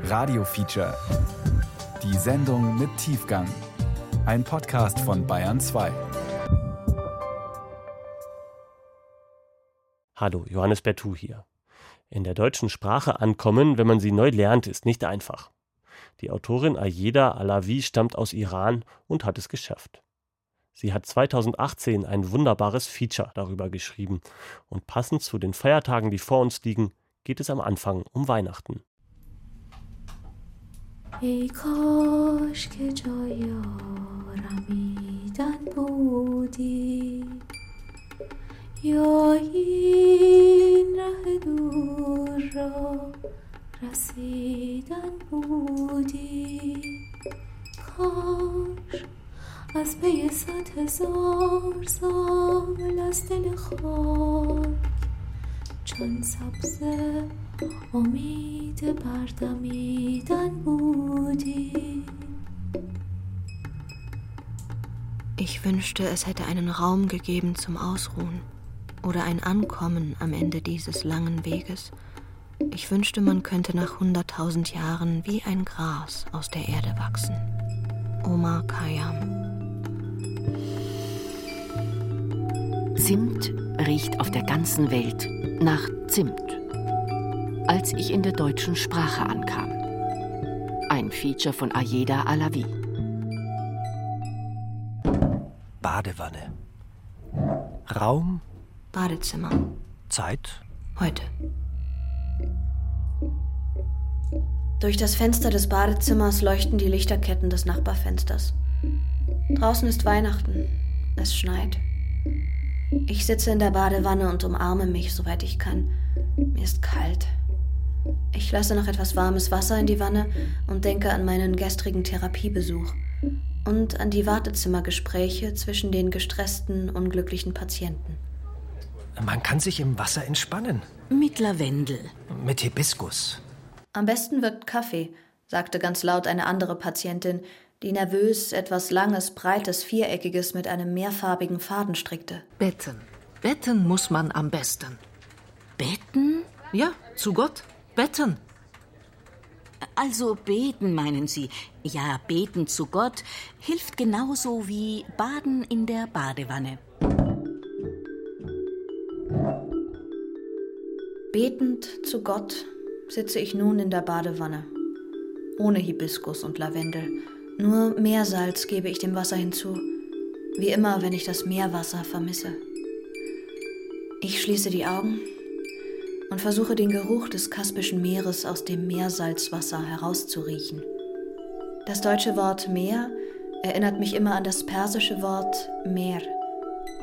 Radio Feature. Die Sendung mit Tiefgang. Ein Podcast von Bayern 2. Hallo, Johannes Bertou hier. In der deutschen Sprache ankommen, wenn man sie neu lernt, ist nicht einfach. Die Autorin Ayeda Alavi stammt aus Iran und hat es geschafft. Sie hat 2018 ein wunderbares Feature darüber geschrieben und passend zu den Feiertagen, die vor uns liegen, geht es am Anfang um Weihnachten. ای کاش که جای آرمیدن بودی. یا این ره دور را رسیدن بودی. کاش از پی صد هزار سال از دل خاک چون سبزه امید بردمیدن بودی Ich wünschte, es hätte einen Raum gegeben zum Ausruhen oder ein Ankommen am Ende dieses langen Weges. Ich wünschte, man könnte nach hunderttausend Jahren wie ein Gras aus der Erde wachsen. Omar Khayyam. Zimt riecht auf der ganzen Welt nach Zimt. Als ich in der deutschen Sprache ankam. Ein Feature von Ayeda Alavi. Badewanne. Raum. Badezimmer. Zeit. Heute. Durch das Fenster des Badezimmers leuchten die Lichterketten des Nachbarfensters. Draußen ist Weihnachten. Es schneit. Ich sitze in der Badewanne und umarme mich, soweit ich kann. Mir ist kalt. Ich lasse noch etwas warmes Wasser in die Wanne und denke an meinen gestrigen Therapiebesuch und an die Wartezimmergespräche zwischen den gestressten, unglücklichen Patienten. Man kann sich im Wasser entspannen. Mit Lavendel. Mit Hibiskus. Am besten wirkt Kaffee, sagte ganz laut eine andere Patientin, die nervös etwas Langes, Breites, Viereckiges mit einem mehrfarbigen Faden strickte. Betten. Betten muss man am besten. Betten? Ja, zu Gott. Betten. Also beten, meinen Sie. Ja, beten zu Gott hilft genauso wie Baden in der Badewanne. Betend zu Gott sitze ich nun in der Badewanne. Ohne Hibiskus und Lavendel nur Meersalz gebe ich dem Wasser hinzu, wie immer, wenn ich das Meerwasser vermisse. Ich schließe die Augen und versuche den Geruch des Kaspischen Meeres aus dem Meersalzwasser herauszuriechen. Das deutsche Wort Meer erinnert mich immer an das persische Wort Meer.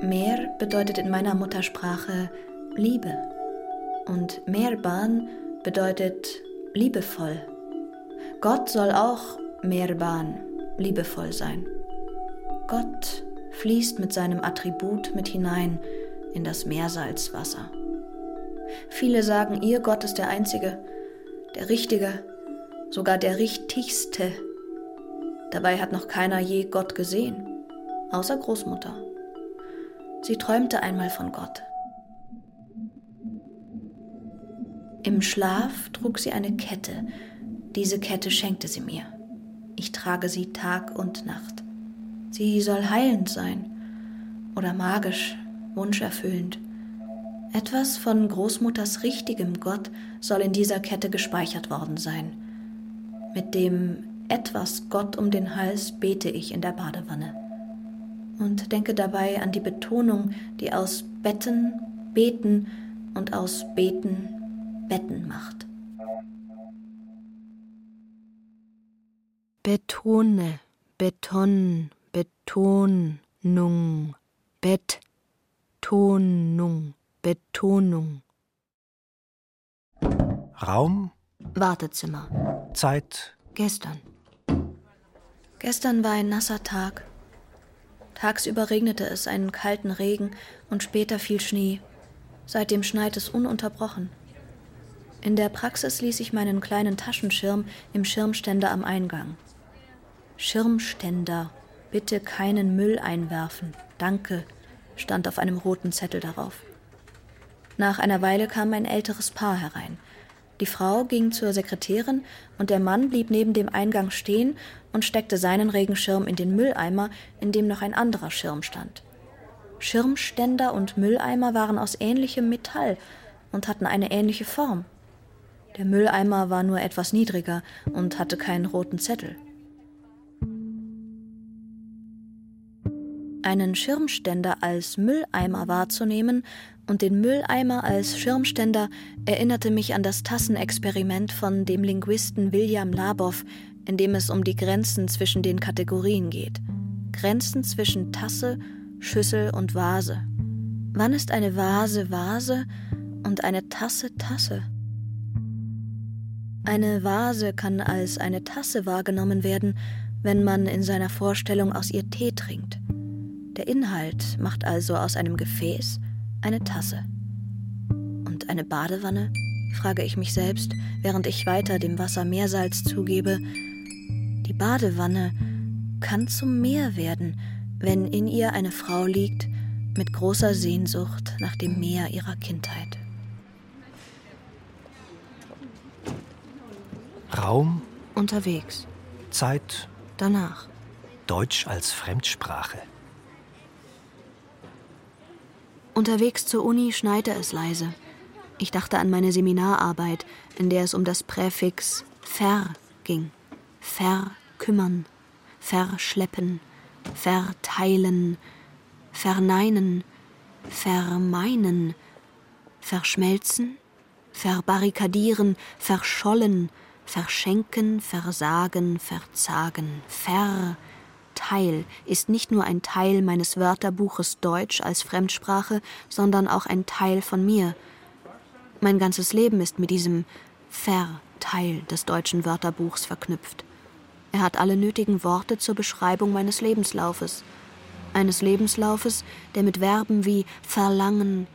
Meer bedeutet in meiner Muttersprache Liebe und Meerban bedeutet liebevoll. Gott soll auch Mehrbahn, liebevoll sein. Gott fließt mit seinem Attribut mit hinein in das Meersalzwasser. Viele sagen, ihr Gott ist der Einzige, der Richtige, sogar der Richtigste. Dabei hat noch keiner je Gott gesehen, außer Großmutter. Sie träumte einmal von Gott. Im Schlaf trug sie eine Kette. Diese Kette schenkte sie mir. Ich trage sie Tag und Nacht. Sie soll heilend sein oder magisch, wunscherfüllend. Etwas von Großmutters richtigem Gott soll in dieser Kette gespeichert worden sein. Mit dem etwas Gott um den Hals bete ich in der Badewanne und denke dabei an die Betonung, die aus Betten Beten und aus Beten Betten macht. Betone, Beton, Betonung, Bettonung, Betonung. Raum? Wartezimmer. Zeit? Gestern. Gestern war ein nasser Tag. Tagsüber regnete es einen kalten Regen und später fiel Schnee. Seitdem schneit es ununterbrochen. In der Praxis ließ ich meinen kleinen Taschenschirm im Schirmständer am Eingang. Schirmständer, bitte keinen Müll einwerfen. Danke, stand auf einem roten Zettel darauf. Nach einer Weile kam ein älteres Paar herein. Die Frau ging zur Sekretärin und der Mann blieb neben dem Eingang stehen und steckte seinen Regenschirm in den Mülleimer, in dem noch ein anderer Schirm stand. Schirmständer und Mülleimer waren aus ähnlichem Metall und hatten eine ähnliche Form. Der Mülleimer war nur etwas niedriger und hatte keinen roten Zettel. Einen Schirmständer als Mülleimer wahrzunehmen und den Mülleimer als Schirmständer erinnerte mich an das Tassenexperiment von dem Linguisten William Labov, in dem es um die Grenzen zwischen den Kategorien geht. Grenzen zwischen Tasse, Schüssel und Vase. Wann ist eine Vase Vase und eine Tasse Tasse? Eine Vase kann als eine Tasse wahrgenommen werden, wenn man in seiner Vorstellung aus ihr Tee trinkt. Der Inhalt macht also aus einem Gefäß eine Tasse. Und eine Badewanne? frage ich mich selbst, während ich weiter dem Wasser Meersalz zugebe. Die Badewanne kann zum Meer werden, wenn in ihr eine Frau liegt mit großer Sehnsucht nach dem Meer ihrer Kindheit. Raum? Unterwegs. Zeit? Danach. Deutsch als Fremdsprache. Unterwegs zur Uni schneite es leise. Ich dachte an meine Seminararbeit, in der es um das Präfix ver ging. Verkümmern, verschleppen, verteilen, verneinen, vermeinen, verschmelzen, verbarrikadieren, verschollen, verschenken, versagen, verzagen, ver Teil ist nicht nur ein Teil meines Wörterbuches Deutsch als Fremdsprache, sondern auch ein Teil von mir. Mein ganzes Leben ist mit diesem Ver-Teil des deutschen Wörterbuchs verknüpft. Er hat alle nötigen Worte zur Beschreibung meines Lebenslaufes. Eines Lebenslaufes, der mit Verben wie verlangen,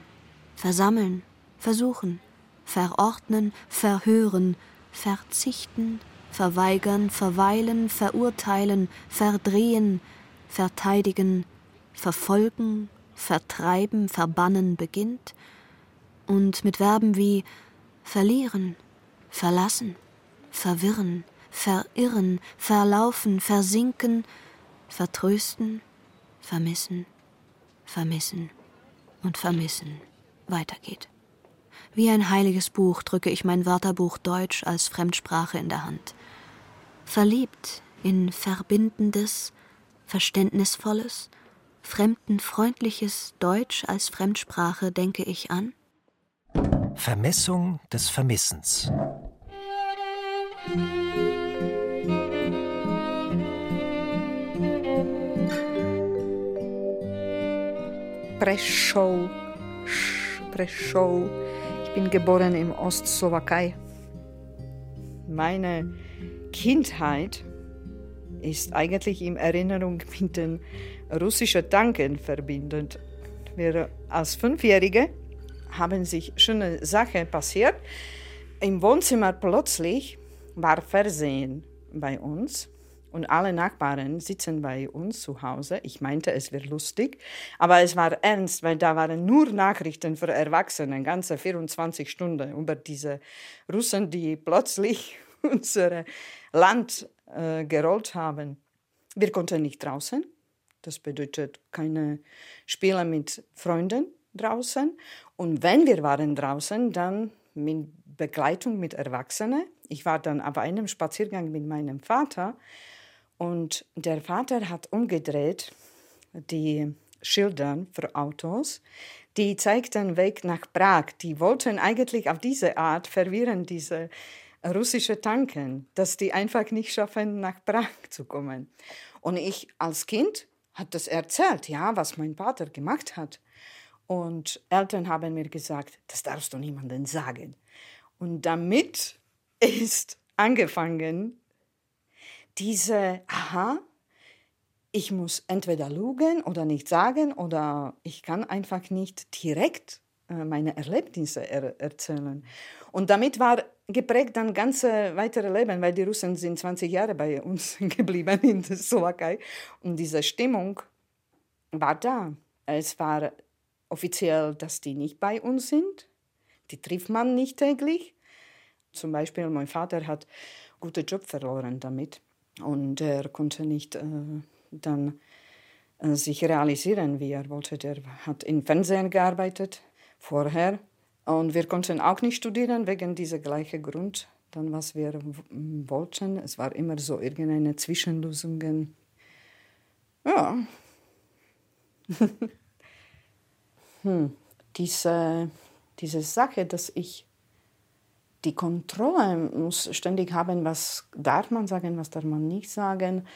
versammeln, versuchen, verordnen, verhören, verzichten, verweigern, verweilen, verurteilen, verdrehen, verteidigen, verfolgen, vertreiben, verbannen beginnt und mit Verben wie verlieren, verlassen, verwirren, verirren, verlaufen, versinken, vertrösten, vermissen, vermissen und vermissen weitergeht. Wie ein heiliges Buch drücke ich mein Wörterbuch Deutsch als Fremdsprache in der Hand. Verliebt in verbindendes, verständnisvolles, fremdenfreundliches Deutsch als Fremdsprache denke ich an Vermessung des Vermissens. Prešov. Prešov. Ich bin geboren im Ostslowakei. Meine Kindheit ist eigentlich in Erinnerung mit den russischen Tanken verbindend. Wir als Fünfjährige haben sich schöne Sachen passiert. Im Wohnzimmer plötzlich war Fernsehen bei uns und alle Nachbarn sitzen bei uns zu Hause. Ich meinte, es wäre lustig, aber es war ernst, weil da waren nur Nachrichten für Erwachsene, ganze 24 Stunden über diese Russen, die plötzlich unser Land äh, gerollt haben. Wir konnten nicht draußen. Das bedeutet keine Spiele mit Freunden draußen. Und wenn wir waren draußen, dann mit Begleitung mit Erwachsenen. Ich war dann auf einem Spaziergang mit meinem Vater und der Vater hat umgedreht die Schilder für Autos. Die zeigten Weg nach Prag. Die wollten eigentlich auf diese Art verwirren diese russische Tanken, dass die einfach nicht schaffen, nach Prag zu kommen. Und ich als Kind hat das erzählt, ja, was mein Vater gemacht hat. Und Eltern haben mir gesagt, das darfst du niemandem sagen. Und damit ist angefangen diese, aha, ich muss entweder lügen oder nicht sagen oder ich kann einfach nicht direkt meine Erlebnisse er erzählen. Und damit war geprägt dann ganze weitere Leben, weil die Russen sind 20 Jahre bei uns geblieben in der Slowakei. Und diese Stimmung war da. Es war offiziell, dass die nicht bei uns sind. Die trifft man nicht täglich. Zum Beispiel, mein Vater hat einen guten Job verloren damit und er konnte nicht äh, dann äh, sich realisieren, wie er wollte. Der hat im Fernsehen gearbeitet vorher und wir konnten auch nicht studieren wegen dieser gleichen Grund, dann was wir wollten. Es war immer so irgendeine Zwischenlösungen. Ja. hm. Diese, diese Sache, dass ich die Kontrolle muss ständig haben, was darf man sagen, was darf man nicht sagen,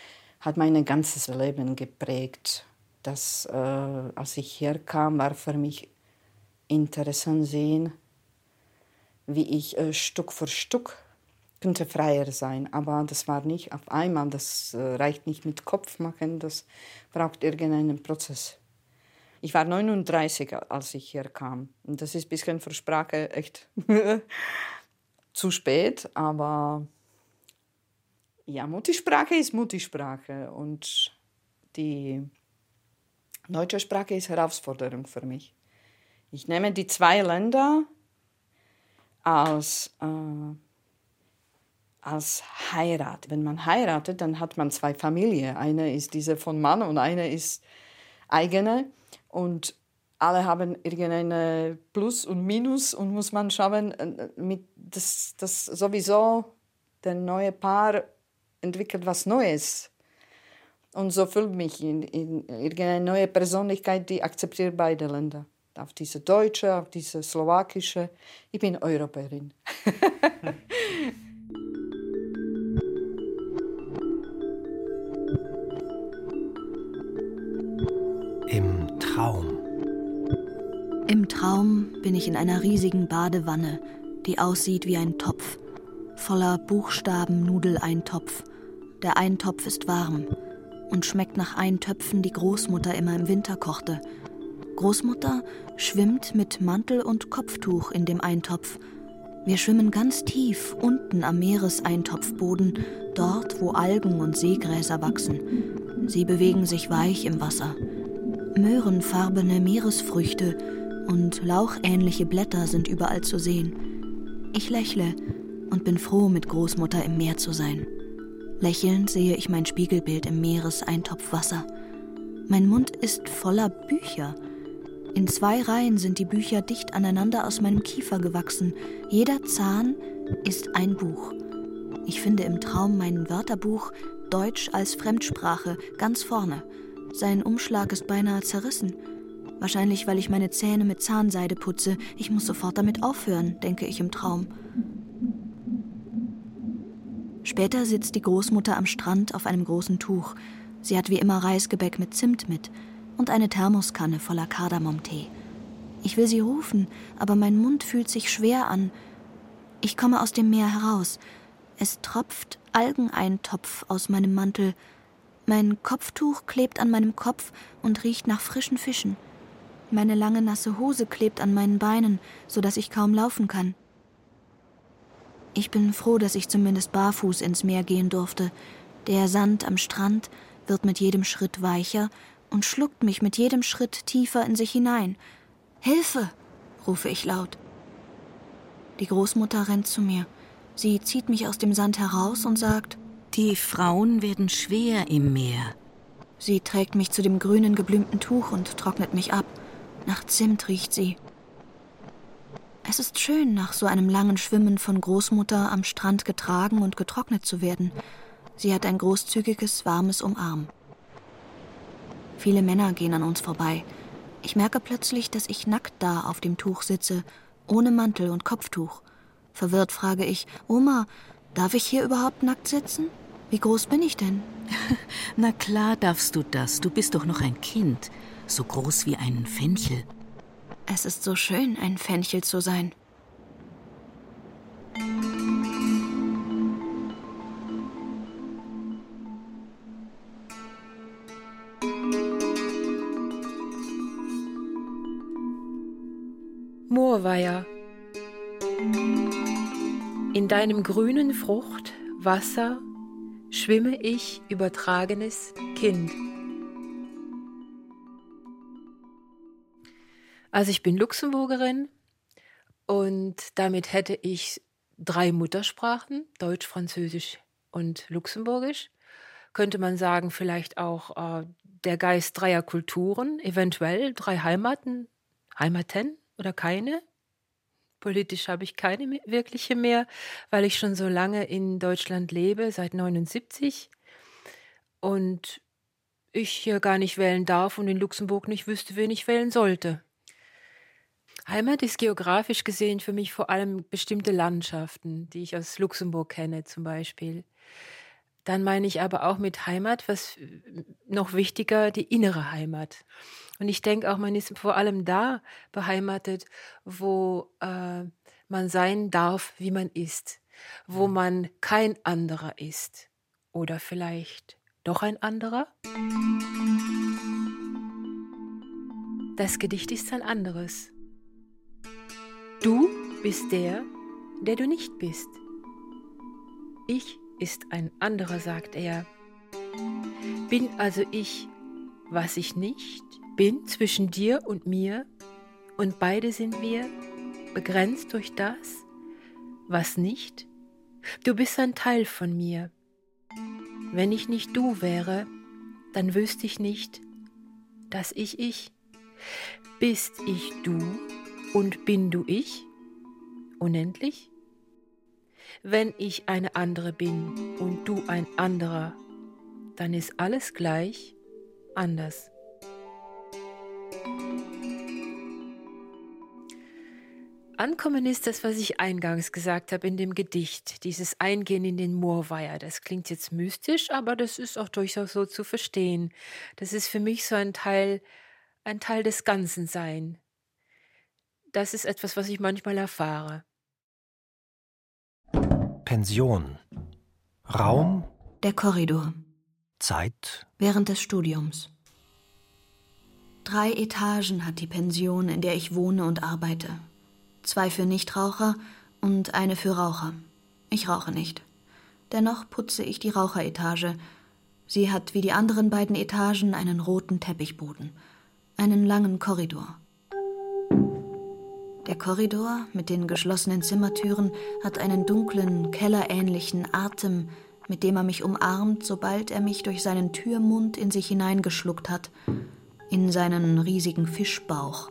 hat mein ganzes Leben geprägt. Das, äh, als ich herkam, war für mich interessant sehen, wie ich äh, Stück für Stück könnte freier sein. Aber das war nicht auf einmal, das äh, reicht nicht mit Kopf machen, das braucht irgendeinen Prozess. Ich war 39, als ich hier kam. Und das ist ein bisschen für Sprache echt zu spät, aber ja, Muttersprache ist Muttersprache und die deutsche Sprache ist Herausforderung für mich. Ich nehme die zwei Länder als, äh, als Heirat. Wenn man heiratet, dann hat man zwei Familien. Eine ist diese von Mann und eine ist eigene. Und alle haben irgendeine Plus und Minus und muss man schauen, äh, mit das, das sowieso der neue Paar entwickelt was Neues. Und so fühlt mich in, in irgendeine neue Persönlichkeit, die akzeptiert beide Länder. Auf diese deutsche, auf diese slowakische. Ich bin Europäerin. Im Traum. Im Traum bin ich in einer riesigen Badewanne, die aussieht wie ein Topf, voller Buchstaben Nudeleintopf. Der Eintopf ist warm und schmeckt nach Eintöpfen, die Großmutter immer im Winter kochte. Großmutter schwimmt mit Mantel und Kopftuch in dem Eintopf. Wir schwimmen ganz tief unten am Meereseintopfboden, dort, wo Algen und Seegräser wachsen. Sie bewegen sich weich im Wasser. Möhrenfarbene Meeresfrüchte und lauchähnliche Blätter sind überall zu sehen. Ich lächle und bin froh, mit Großmutter im Meer zu sein. Lächelnd sehe ich mein Spiegelbild im Meereseintopf Wasser. Mein Mund ist voller Bücher. In zwei Reihen sind die Bücher dicht aneinander aus meinem Kiefer gewachsen. Jeder Zahn ist ein Buch. Ich finde im Traum mein Wörterbuch Deutsch als Fremdsprache ganz vorne. Sein Umschlag ist beinahe zerrissen. Wahrscheinlich, weil ich meine Zähne mit Zahnseide putze. Ich muss sofort damit aufhören, denke ich im Traum. Später sitzt die Großmutter am Strand auf einem großen Tuch. Sie hat wie immer Reisgebäck mit Zimt mit und eine Thermoskanne voller Kardamomtee. Ich will sie rufen, aber mein Mund fühlt sich schwer an. Ich komme aus dem Meer heraus. Es tropft Algeneintopf aus meinem Mantel. Mein Kopftuch klebt an meinem Kopf und riecht nach frischen Fischen. Meine lange nasse Hose klebt an meinen Beinen, so dass ich kaum laufen kann. Ich bin froh, dass ich zumindest barfuß ins Meer gehen durfte. Der Sand am Strand wird mit jedem Schritt weicher und schluckt mich mit jedem Schritt tiefer in sich hinein. Hilfe! rufe ich laut. Die Großmutter rennt zu mir. Sie zieht mich aus dem Sand heraus und sagt Die Frauen werden schwer im Meer. Sie trägt mich zu dem grünen geblümten Tuch und trocknet mich ab. Nach Zimt riecht sie. Es ist schön, nach so einem langen Schwimmen von Großmutter am Strand getragen und getrocknet zu werden. Sie hat ein großzügiges, warmes Umarm. Viele Männer gehen an uns vorbei. Ich merke plötzlich, dass ich nackt da auf dem Tuch sitze, ohne Mantel und Kopftuch. Verwirrt frage ich, Oma, darf ich hier überhaupt nackt sitzen? Wie groß bin ich denn? Na klar darfst du das. Du bist doch noch ein Kind so groß wie ein Fenchel. Es ist so schön, ein Fenchel zu sein. Moorweiher. In deinem grünen Frucht, Wasser, schwimme ich übertragenes Kind. Also ich bin Luxemburgerin und damit hätte ich drei Muttersprachen, Deutsch, Französisch und Luxemburgisch. Könnte man sagen, vielleicht auch äh, der Geist dreier Kulturen, eventuell drei Heimaten, Heimaten oder keine. Politisch habe ich keine wirkliche mehr, weil ich schon so lange in Deutschland lebe, seit 79. Und ich hier gar nicht wählen darf und in Luxemburg nicht wüsste, wen ich wählen sollte. Heimat ist geografisch gesehen für mich vor allem bestimmte Landschaften, die ich aus Luxemburg kenne zum Beispiel. Dann meine ich aber auch mit Heimat, was noch wichtiger, die innere Heimat. Und ich denke auch, man ist vor allem da beheimatet, wo äh, man sein darf, wie man ist, wo mhm. man kein anderer ist oder vielleicht doch ein anderer. Das Gedicht ist ein anderes. Du bist der, der du nicht bist. Ich ist ein anderer, sagt er. Bin also ich, was ich nicht bin zwischen dir und mir, und beide sind wir, begrenzt durch das, was nicht. Du bist ein Teil von mir. Wenn ich nicht du wäre, dann wüsste ich nicht, dass ich ich. Bist ich du, und bin du ich? Unendlich? Wenn ich eine andere bin und du ein anderer, dann ist alles gleich anders. Ankommen ist das, was ich eingangs gesagt habe in dem Gedicht, dieses Eingehen in den Moorweiher. Das klingt jetzt mystisch, aber das ist auch durchaus so zu verstehen. Das ist für mich so ein Teil, ein Teil des Ganzen sein, das ist etwas, was ich manchmal erfahre. Pension. Raum. Der Korridor. Zeit. Während des Studiums. Drei Etagen hat die Pension, in der ich wohne und arbeite. Zwei für Nichtraucher und eine für Raucher. Ich rauche nicht. Dennoch putze ich die Raucheretage. Sie hat wie die anderen beiden Etagen einen roten Teppichboden, einen langen Korridor. Der Korridor mit den geschlossenen Zimmertüren hat einen dunklen, kellerähnlichen Atem, mit dem er mich umarmt, sobald er mich durch seinen Türmund in sich hineingeschluckt hat, in seinen riesigen Fischbauch,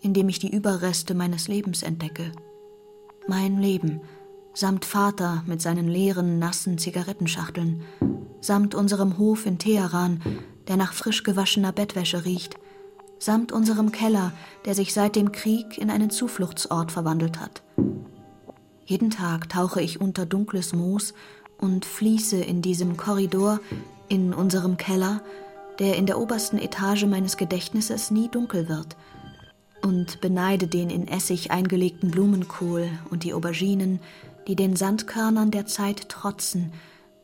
in dem ich die Überreste meines Lebens entdecke. Mein Leben, samt Vater mit seinen leeren, nassen Zigarettenschachteln, samt unserem Hof in Teheran, der nach frisch gewaschener Bettwäsche riecht, samt unserem Keller, der sich seit dem Krieg in einen Zufluchtsort verwandelt hat. Jeden Tag tauche ich unter dunkles Moos und fließe in diesem Korridor, in unserem Keller, der in der obersten Etage meines Gedächtnisses nie dunkel wird, und beneide den in Essig eingelegten Blumenkohl und die Auberginen, die den Sandkörnern der Zeit trotzen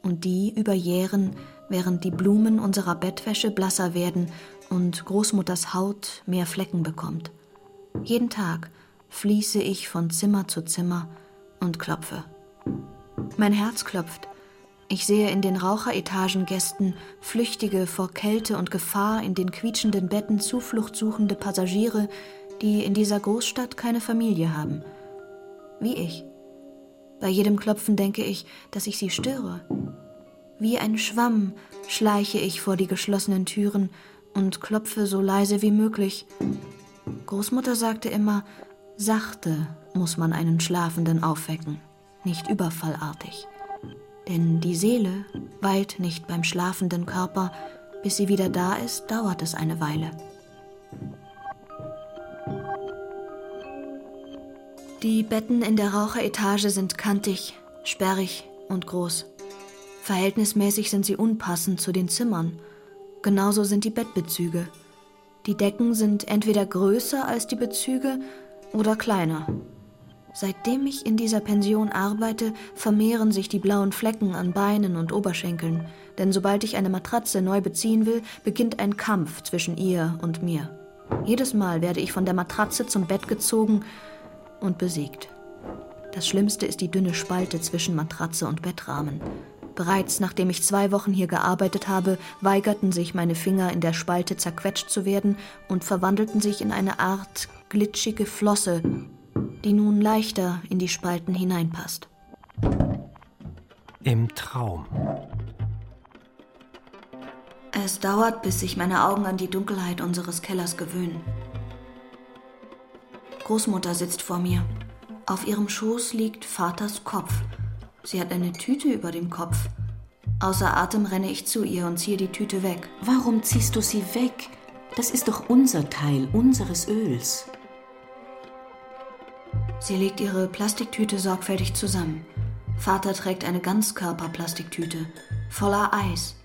und die überjähren, während die Blumen unserer Bettwäsche blasser werden und Großmutters Haut mehr Flecken bekommt. Jeden Tag fließe ich von Zimmer zu Zimmer und klopfe. Mein Herz klopft. Ich sehe in den Raucheretagengästen flüchtige vor Kälte und Gefahr in den quietschenden Betten Zuflucht suchende Passagiere, die in dieser Großstadt keine Familie haben. Wie ich. Bei jedem Klopfen denke ich, dass ich sie störe. Wie ein Schwamm schleiche ich vor die geschlossenen Türen und klopfe so leise wie möglich. Großmutter sagte immer, sachte muss man einen Schlafenden aufwecken, nicht überfallartig. Denn die Seele weilt nicht beim schlafenden Körper, bis sie wieder da ist, dauert es eine Weile. Die Betten in der Raucheretage sind kantig, sperrig und groß. Verhältnismäßig sind sie unpassend zu den Zimmern Genauso sind die Bettbezüge. Die Decken sind entweder größer als die Bezüge oder kleiner. Seitdem ich in dieser Pension arbeite, vermehren sich die blauen Flecken an Beinen und Oberschenkeln, denn sobald ich eine Matratze neu beziehen will, beginnt ein Kampf zwischen ihr und mir. Jedes Mal werde ich von der Matratze zum Bett gezogen und besiegt. Das Schlimmste ist die dünne Spalte zwischen Matratze und Bettrahmen. Bereits nachdem ich zwei Wochen hier gearbeitet habe, weigerten sich meine Finger in der Spalte zerquetscht zu werden und verwandelten sich in eine Art glitschige Flosse, die nun leichter in die Spalten hineinpasst. Im Traum. Es dauert, bis sich meine Augen an die Dunkelheit unseres Kellers gewöhnen. Großmutter sitzt vor mir. Auf ihrem Schoß liegt Vaters Kopf. Sie hat eine Tüte über dem Kopf. Außer Atem renne ich zu ihr und ziehe die Tüte weg. Warum ziehst du sie weg? Das ist doch unser Teil, unseres Öls. Sie legt ihre Plastiktüte sorgfältig zusammen. Vater trägt eine Ganzkörperplastiktüte, voller Eis.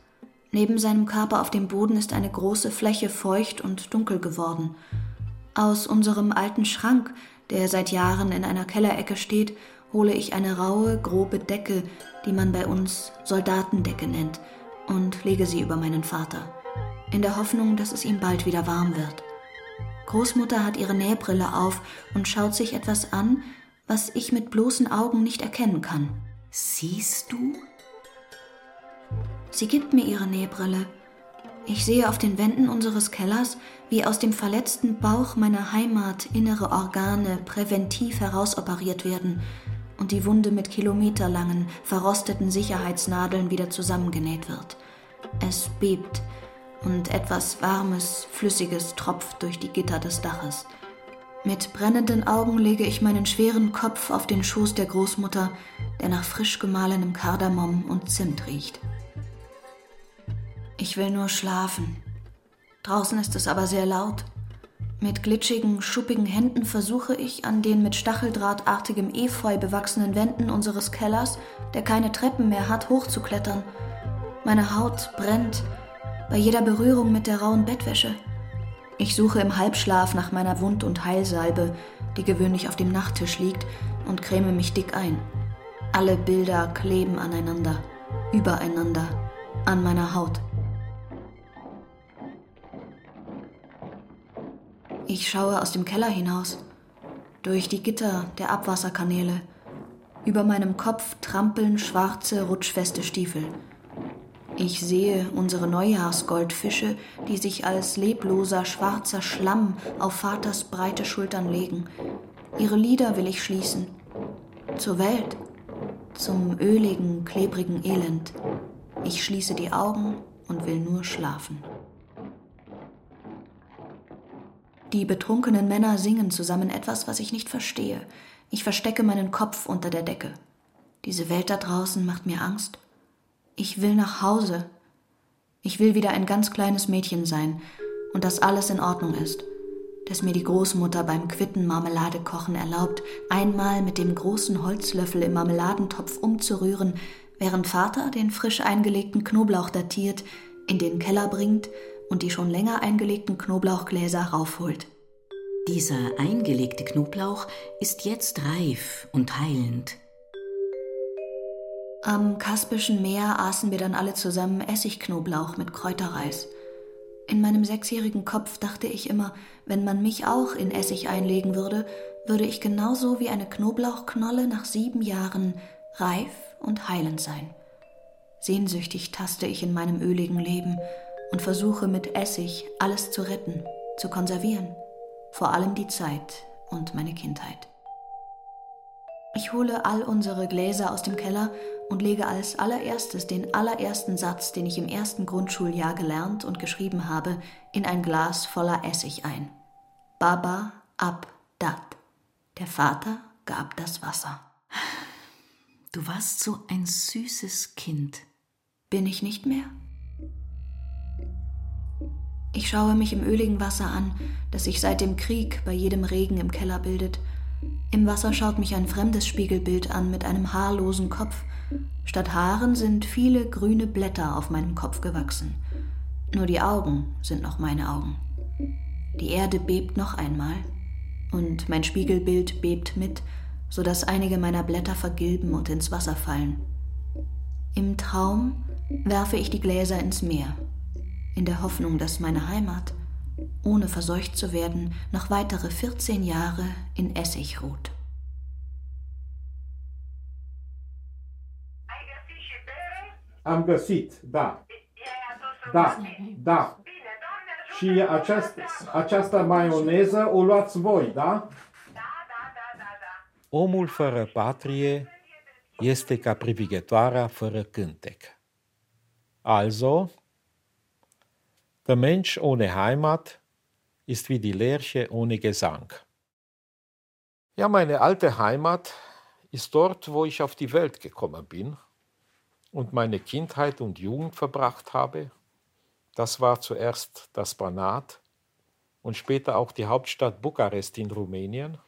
Neben seinem Körper auf dem Boden ist eine große Fläche feucht und dunkel geworden. Aus unserem alten Schrank, der seit Jahren in einer Kellerecke steht, hole ich eine raue, grobe Decke, die man bei uns Soldatendecke nennt, und lege sie über meinen Vater, in der Hoffnung, dass es ihm bald wieder warm wird. Großmutter hat ihre Nähbrille auf und schaut sich etwas an, was ich mit bloßen Augen nicht erkennen kann. Siehst du? Sie gibt mir ihre Nähbrille. Ich sehe auf den Wänden unseres Kellers, wie aus dem verletzten Bauch meiner Heimat innere Organe präventiv herausoperiert werden und die Wunde mit kilometerlangen, verrosteten Sicherheitsnadeln wieder zusammengenäht wird. Es bebt und etwas Warmes, Flüssiges tropft durch die Gitter des Daches. Mit brennenden Augen lege ich meinen schweren Kopf auf den Schoß der Großmutter, der nach frisch gemahlenem Kardamom und Zimt riecht. Ich will nur schlafen. Draußen ist es aber sehr laut. Mit glitschigen, schuppigen Händen versuche ich, an den mit Stacheldrahtartigem Efeu bewachsenen Wänden unseres Kellers, der keine Treppen mehr hat, hochzuklettern. Meine Haut brennt bei jeder Berührung mit der rauen Bettwäsche. Ich suche im Halbschlaf nach meiner Wund- und Heilsalbe, die gewöhnlich auf dem Nachttisch liegt, und creme mich dick ein. Alle Bilder kleben aneinander, übereinander, an meiner Haut. Ich schaue aus dem Keller hinaus, durch die Gitter der Abwasserkanäle. Über meinem Kopf trampeln schwarze, rutschfeste Stiefel. Ich sehe unsere Neujahrsgoldfische, die sich als lebloser, schwarzer Schlamm auf Vaters breite Schultern legen. Ihre Lieder will ich schließen. Zur Welt, zum öligen, klebrigen Elend. Ich schließe die Augen und will nur schlafen. Die betrunkenen Männer singen zusammen etwas, was ich nicht verstehe. Ich verstecke meinen Kopf unter der Decke. Diese Welt da draußen macht mir Angst. Ich will nach Hause. Ich will wieder ein ganz kleines Mädchen sein und dass alles in Ordnung ist. Dass mir die Großmutter beim Quitten Marmeladekochen erlaubt, einmal mit dem großen Holzlöffel im Marmeladentopf umzurühren, während Vater den frisch eingelegten Knoblauch datiert, in den Keller bringt und die schon länger eingelegten Knoblauchgläser raufholt. Dieser eingelegte Knoblauch ist jetzt reif und heilend. Am Kaspischen Meer aßen wir dann alle zusammen Essigknoblauch mit Kräuterreis. In meinem sechsjährigen Kopf dachte ich immer, wenn man mich auch in Essig einlegen würde, würde ich genauso wie eine Knoblauchknolle nach sieben Jahren reif und heilend sein. Sehnsüchtig taste ich in meinem öligen Leben und versuche mit Essig alles zu retten, zu konservieren, vor allem die Zeit und meine Kindheit. Ich hole all unsere Gläser aus dem Keller und lege als allererstes den allerersten Satz, den ich im ersten Grundschuljahr gelernt und geschrieben habe, in ein Glas voller Essig ein. Baba ab dat. Der Vater gab das Wasser. Du warst so ein süßes Kind. Bin ich nicht mehr? Ich schaue mich im öligen Wasser an, das sich seit dem Krieg bei jedem Regen im Keller bildet. Im Wasser schaut mich ein fremdes Spiegelbild an mit einem haarlosen Kopf. Statt Haaren sind viele grüne Blätter auf meinem Kopf gewachsen. Nur die Augen sind noch meine Augen. Die Erde bebt noch einmal und mein Spiegelbild bebt mit, so dass einige meiner Blätter vergilben und ins Wasser fallen. Im Traum werfe ich die Gläser ins Meer in der Hoffnung, dass meine Heimat, ohne verseucht zu werden, noch weitere 14 Jahre in Essig ruht. Am găsit, da. Da, da. Și aceast, această maioneză o luați voi, da? Omul fără patrie este ca privighetoarea fără cântec. Also, der Mensch ohne Heimat ist wie die Lerche ohne Gesang. Ja, meine alte Heimat ist dort, wo ich auf die Welt gekommen bin und meine Kindheit und Jugend verbracht habe. Das war zuerst das Banat und später auch die Hauptstadt Bukarest in Rumänien.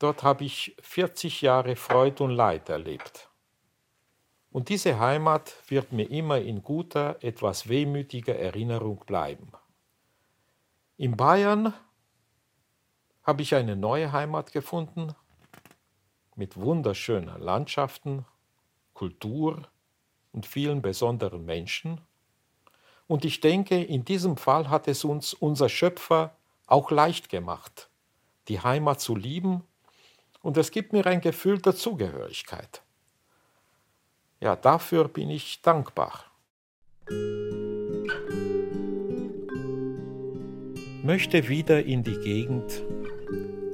Dort habe ich 40 Jahre Freud und Leid erlebt. Und diese Heimat wird mir immer in guter, etwas wehmütiger Erinnerung bleiben. In Bayern habe ich eine neue Heimat gefunden mit wunderschönen Landschaften, Kultur und vielen besonderen Menschen. Und ich denke, in diesem Fall hat es uns unser Schöpfer auch leicht gemacht, die Heimat zu lieben und es gibt mir ein Gefühl der Zugehörigkeit. Ja, dafür bin ich dankbar. Möchte wieder in die Gegend,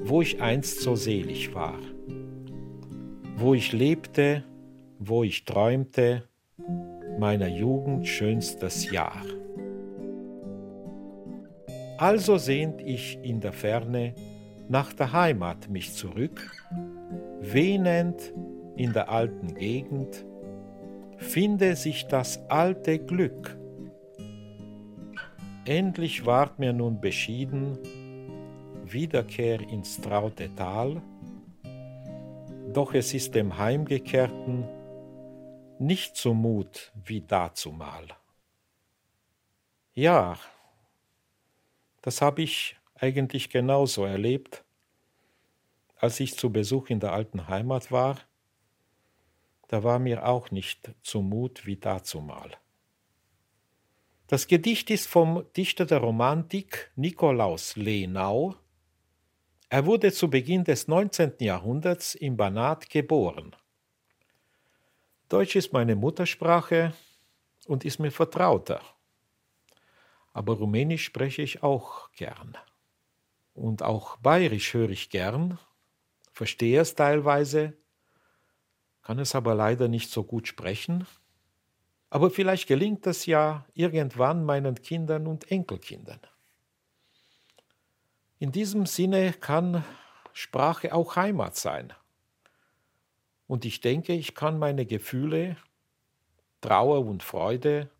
wo ich einst so selig war, wo ich lebte, wo ich träumte, meiner Jugend schönstes Jahr. Also sehnt ich in der Ferne nach der Heimat mich zurück, wähnend in der alten Gegend, finde sich das alte Glück. Endlich ward mir nun beschieden Wiederkehr ins traute Tal, doch es ist dem Heimgekehrten nicht so Mut wie dazumal. Ja, das habe ich eigentlich genauso erlebt, als ich zu Besuch in der alten Heimat war. Da war mir auch nicht zumut wie dazumal. Das Gedicht ist vom Dichter der Romantik Nikolaus Lenau. Er wurde zu Beginn des 19. Jahrhunderts in Banat geboren. Deutsch ist meine Muttersprache und ist mir vertrauter. Aber Rumänisch spreche ich auch gern. Und auch Bayerisch höre ich gern, verstehe es teilweise, kann es aber leider nicht so gut sprechen. Aber vielleicht gelingt es ja irgendwann meinen Kindern und Enkelkindern. In diesem Sinne kann Sprache auch Heimat sein. Und ich denke, ich kann meine Gefühle, Trauer und Freude,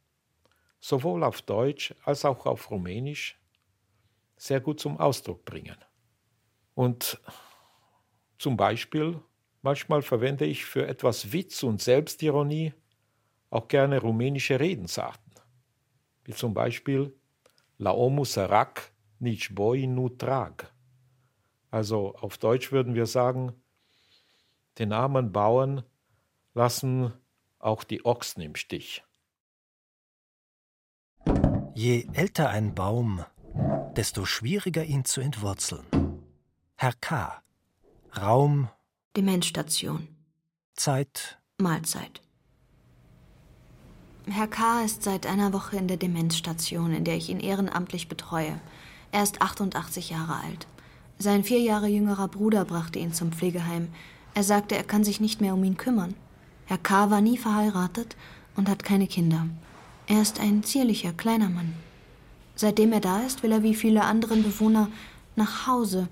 sowohl auf Deutsch als auch auf Rumänisch sehr gut zum Ausdruck bringen. Und zum Beispiel, manchmal verwende ich für etwas Witz und Selbstironie auch gerne rumänische Redensarten, wie zum Beispiel La omu sărac nici boi nu trag. Also auf Deutsch würden wir sagen, den armen Bauern lassen auch die Ochsen im Stich. Je älter ein Baum, desto schwieriger ihn zu entwurzeln. Herr K. Raum. Demenzstation. Zeit. Mahlzeit. Herr K. ist seit einer Woche in der Demenzstation, in der ich ihn ehrenamtlich betreue. Er ist 88 Jahre alt. Sein vier Jahre jüngerer Bruder brachte ihn zum Pflegeheim. Er sagte, er kann sich nicht mehr um ihn kümmern. Herr K. war nie verheiratet und hat keine Kinder. Er ist ein zierlicher, kleiner Mann. Seitdem er da ist, will er wie viele andere Bewohner nach Hause.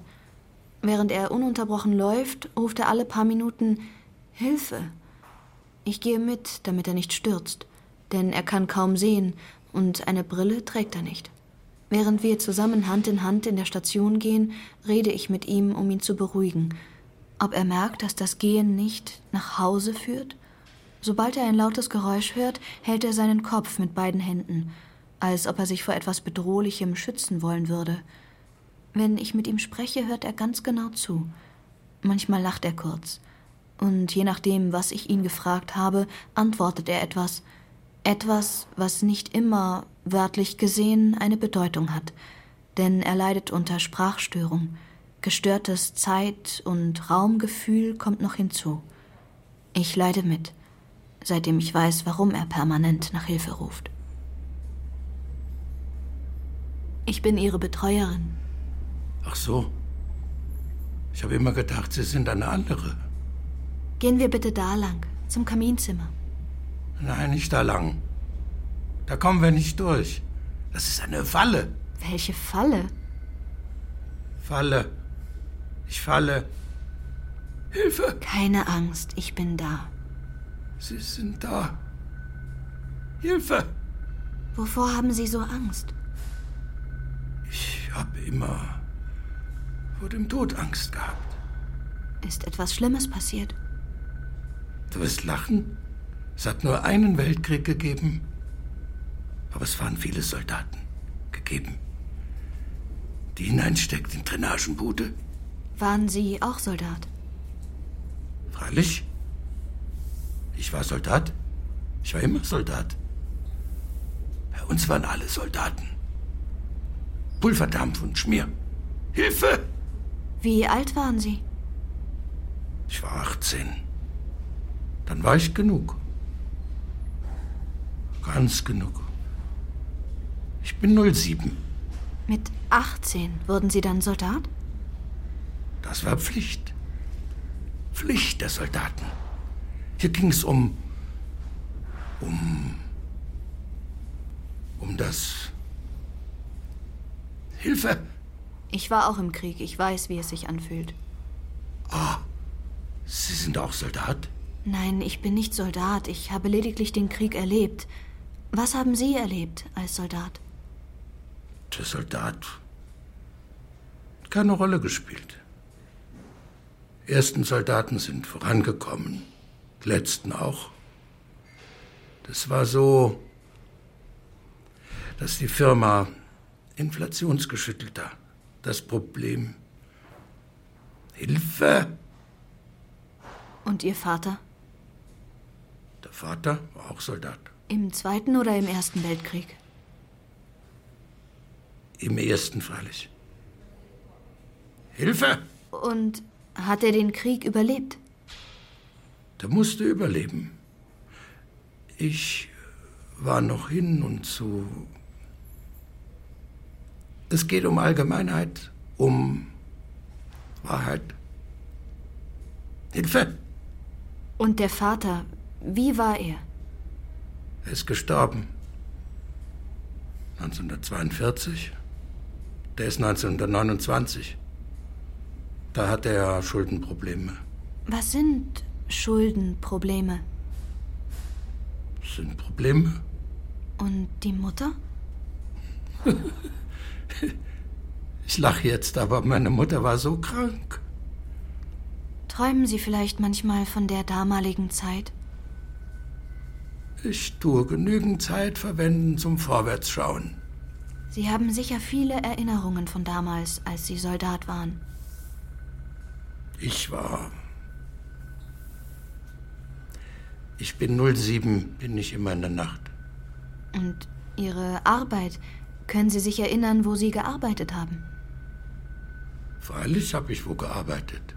Während er ununterbrochen läuft, ruft er alle paar Minuten Hilfe. Ich gehe mit, damit er nicht stürzt, denn er kann kaum sehen und eine Brille trägt er nicht. Während wir zusammen Hand in Hand in der Station gehen, rede ich mit ihm, um ihn zu beruhigen. Ob er merkt, dass das Gehen nicht nach Hause führt? Sobald er ein lautes Geräusch hört, hält er seinen Kopf mit beiden Händen als ob er sich vor etwas Bedrohlichem schützen wollen würde. Wenn ich mit ihm spreche, hört er ganz genau zu. Manchmal lacht er kurz. Und je nachdem, was ich ihn gefragt habe, antwortet er etwas. Etwas, was nicht immer, wörtlich gesehen, eine Bedeutung hat. Denn er leidet unter Sprachstörung. Gestörtes Zeit- und Raumgefühl kommt noch hinzu. Ich leide mit, seitdem ich weiß, warum er permanent nach Hilfe ruft. Ich bin Ihre Betreuerin. Ach so. Ich habe immer gedacht, Sie sind eine andere. Gehen wir bitte da lang, zum Kaminzimmer. Nein, nicht da lang. Da kommen wir nicht durch. Das ist eine Falle. Welche Falle? Falle. Ich falle. Hilfe! Keine Angst, ich bin da. Sie sind da. Hilfe! Wovor haben Sie so Angst? Ich habe immer vor dem Tod Angst gehabt. Ist etwas Schlimmes passiert? Du wirst lachen? Es hat nur einen Weltkrieg gegeben. Aber es waren viele Soldaten gegeben. Die hineinsteckt in Drainagenbude. Waren Sie auch Soldat? Freilich. Ich war Soldat. Ich war immer Soldat. Bei uns waren alle Soldaten. Pulverdampf und Schmier. Hilfe! Wie alt waren Sie? Ich war 18. Dann war ich genug. Ganz genug. Ich bin 07. Mit 18 wurden Sie dann Soldat? Das war Pflicht. Pflicht der Soldaten. Hier ging es um. um. um das. Hilfe! Ich war auch im Krieg. Ich weiß, wie es sich anfühlt. Ah, Sie sind auch Soldat? Nein, ich bin nicht Soldat. Ich habe lediglich den Krieg erlebt. Was haben Sie erlebt als Soldat? Der Soldat hat keine Rolle gespielt. Die ersten Soldaten sind vorangekommen, die letzten auch. Das war so, dass die Firma inflationsgeschüttelter das Problem Hilfe. Und Ihr Vater? Der Vater war auch Soldat. Im Zweiten oder im Ersten Weltkrieg? Im Ersten freilich. Hilfe! Und hat er den Krieg überlebt? Der musste überleben. Ich war noch hin und zu. Es geht um Allgemeinheit, um Wahrheit. Hilfe! Und der Vater, wie war er? Er ist gestorben. 1942. Der ist 1929. Da hatte er Schuldenprobleme. Was sind Schuldenprobleme? Sind Probleme. Und die Mutter? ich lache jetzt, aber meine Mutter war so krank. Träumen Sie vielleicht manchmal von der damaligen Zeit? Ich tue genügend Zeit verwenden zum Vorwärtsschauen. Sie haben sicher viele Erinnerungen von damals, als Sie Soldat waren. Ich war. Ich bin 07, bin ich immer in der Nacht. Und Ihre Arbeit, können Sie sich erinnern, wo Sie gearbeitet haben? Freilich habe ich wo gearbeitet.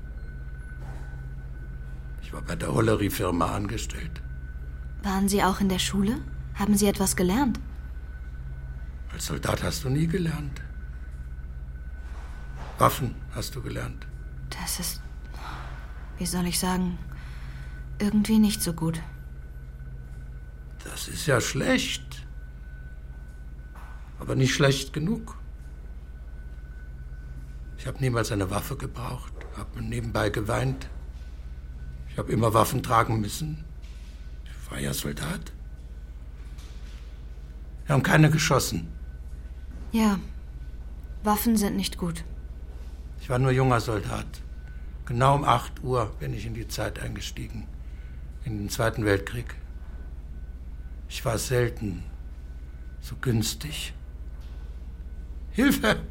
Ich war bei der Holleriefirma angestellt. Waren Sie auch in der Schule? Haben Sie etwas gelernt? Als Soldat hast du nie gelernt. Waffen hast du gelernt. Das ist, wie soll ich sagen, irgendwie nicht so gut. Das ist ja schlecht. Aber nicht schlecht genug. Ich habe niemals eine Waffe gebraucht, habe nebenbei geweint. Ich habe immer Waffen tragen müssen. Ich war ja Soldat. Wir haben keine geschossen. Ja, Waffen sind nicht gut. Ich war nur junger Soldat. Genau um 8 Uhr bin ich in die Zeit eingestiegen. In den Zweiten Weltkrieg. Ich war selten so günstig. Hilfe!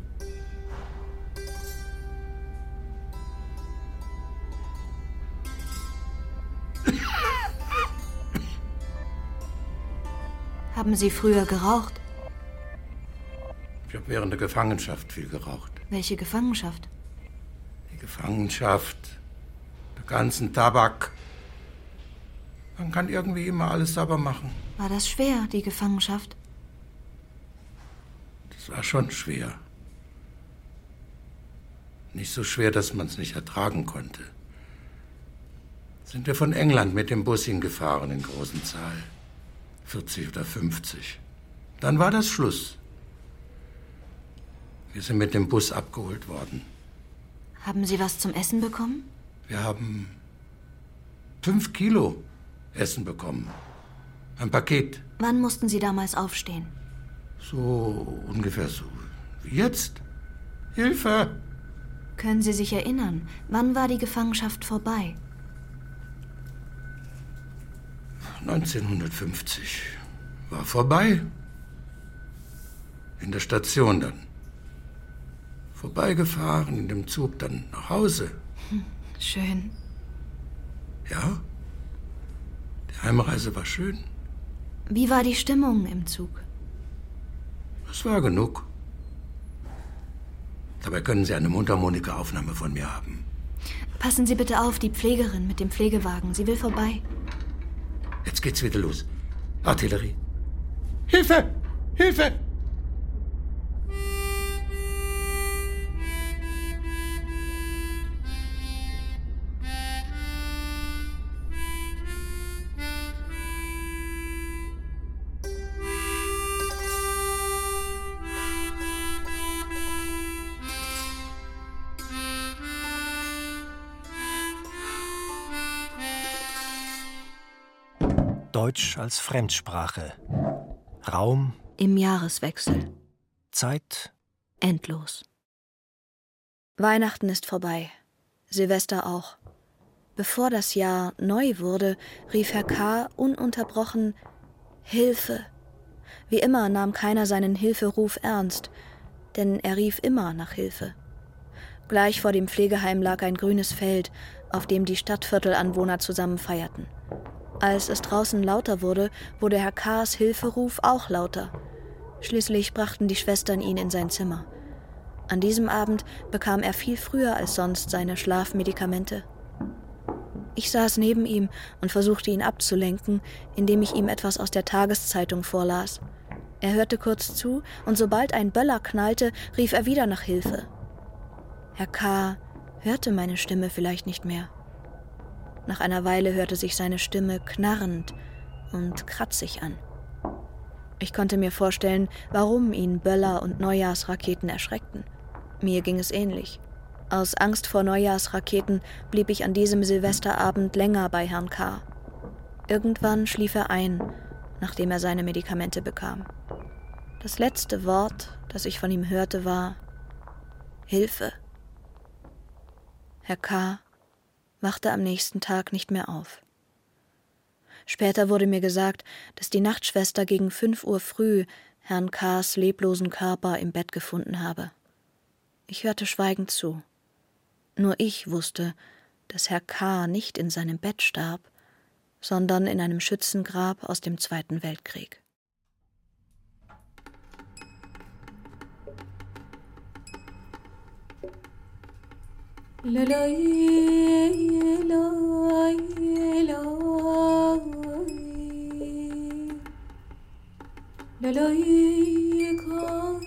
Haben Sie früher geraucht? Ich habe während der Gefangenschaft viel geraucht. Welche Gefangenschaft? Die Gefangenschaft, der ganzen Tabak. Man kann irgendwie immer alles sauber machen. War das schwer, die Gefangenschaft? Das war schon schwer. Nicht so schwer, dass man es nicht ertragen konnte. sind wir von England mit dem Bus hingefahren in großen Zahl. 40 oder 50. Dann war das Schluss. Wir sind mit dem Bus abgeholt worden. Haben Sie was zum Essen bekommen? Wir haben fünf Kilo Essen bekommen. Ein Paket. Wann mussten Sie damals aufstehen? So ungefähr so wie jetzt. Hilfe! Können Sie sich erinnern, wann war die Gefangenschaft vorbei? 1950 war vorbei. In der Station dann. Vorbeigefahren, in dem Zug dann nach Hause. Hm, schön. Ja, die Heimreise war schön. Wie war die Stimmung im Zug? Es war genug. Dabei können Sie eine Mundharmonika-Aufnahme von mir haben. Passen Sie bitte auf, die Pflegerin mit dem Pflegewagen. Sie will vorbei. Jetzt geht's wieder los. Artillerie. Hilfe! Hilfe! Deutsch als Fremdsprache. Raum im Jahreswechsel. Zeit endlos. Weihnachten ist vorbei. Silvester auch. Bevor das Jahr neu wurde, rief Herr K. ununterbrochen Hilfe. Wie immer nahm keiner seinen Hilferuf ernst, denn er rief immer nach Hilfe. Gleich vor dem Pflegeheim lag ein grünes Feld, auf dem die Stadtviertelanwohner zusammen feierten. Als es draußen lauter wurde, wurde Herr K.s Hilferuf auch lauter. Schließlich brachten die Schwestern ihn in sein Zimmer. An diesem Abend bekam er viel früher als sonst seine Schlafmedikamente. Ich saß neben ihm und versuchte ihn abzulenken, indem ich ihm etwas aus der Tageszeitung vorlas. Er hörte kurz zu, und sobald ein Böller knallte, rief er wieder nach Hilfe. Herr K. hörte meine Stimme vielleicht nicht mehr. Nach einer Weile hörte sich seine Stimme knarrend und kratzig an. Ich konnte mir vorstellen, warum ihn Böller und Neujahrsraketen erschreckten. Mir ging es ähnlich. Aus Angst vor Neujahrsraketen blieb ich an diesem Silvesterabend länger bei Herrn K. Irgendwann schlief er ein, nachdem er seine Medikamente bekam. Das letzte Wort, das ich von ihm hörte, war Hilfe. Herr K wachte am nächsten Tag nicht mehr auf. Später wurde mir gesagt, dass die Nachtschwester gegen fünf Uhr früh Herrn K.s leblosen Körper im Bett gefunden habe. Ich hörte schweigend zu. Nur ich wusste, dass Herr K. nicht in seinem Bett starb, sondern in einem Schützengrab aus dem Zweiten Weltkrieg. لالایی کن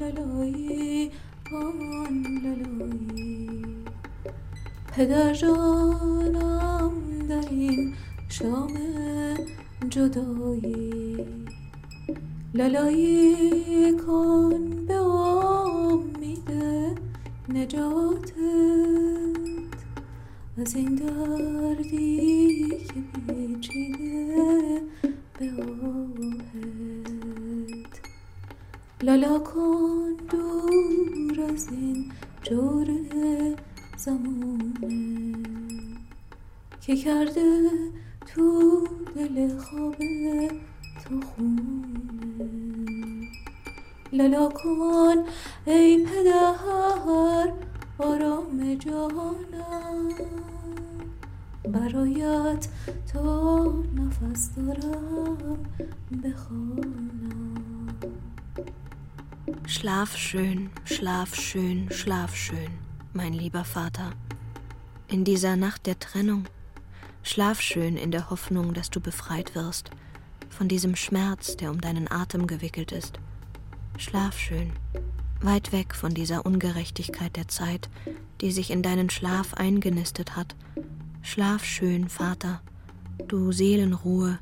لالایی کن لالایی پدر جانم در این شام جدایی لالایی کن به نجاتت. از این دردی که پیچیده به آهت لالا کن دور از این جور زمونه که کرده تو دل خواب تو خونه لالا کن ای پدر آرام جانم برایت تا نفس دارم بخوانم Schlaf schön, schlaf schön, schlaf schön, mein lieber Vater. In dieser Nacht der Trennung, schlaf schön in der Hoffnung, dass du befreit wirst von diesem Schmerz, der um deinen Atem gewickelt ist. Schlaf schön, weit weg von dieser Ungerechtigkeit der Zeit, die sich in deinen Schlaf eingenistet hat. Schlaf schön, Vater, du Seelenruhe.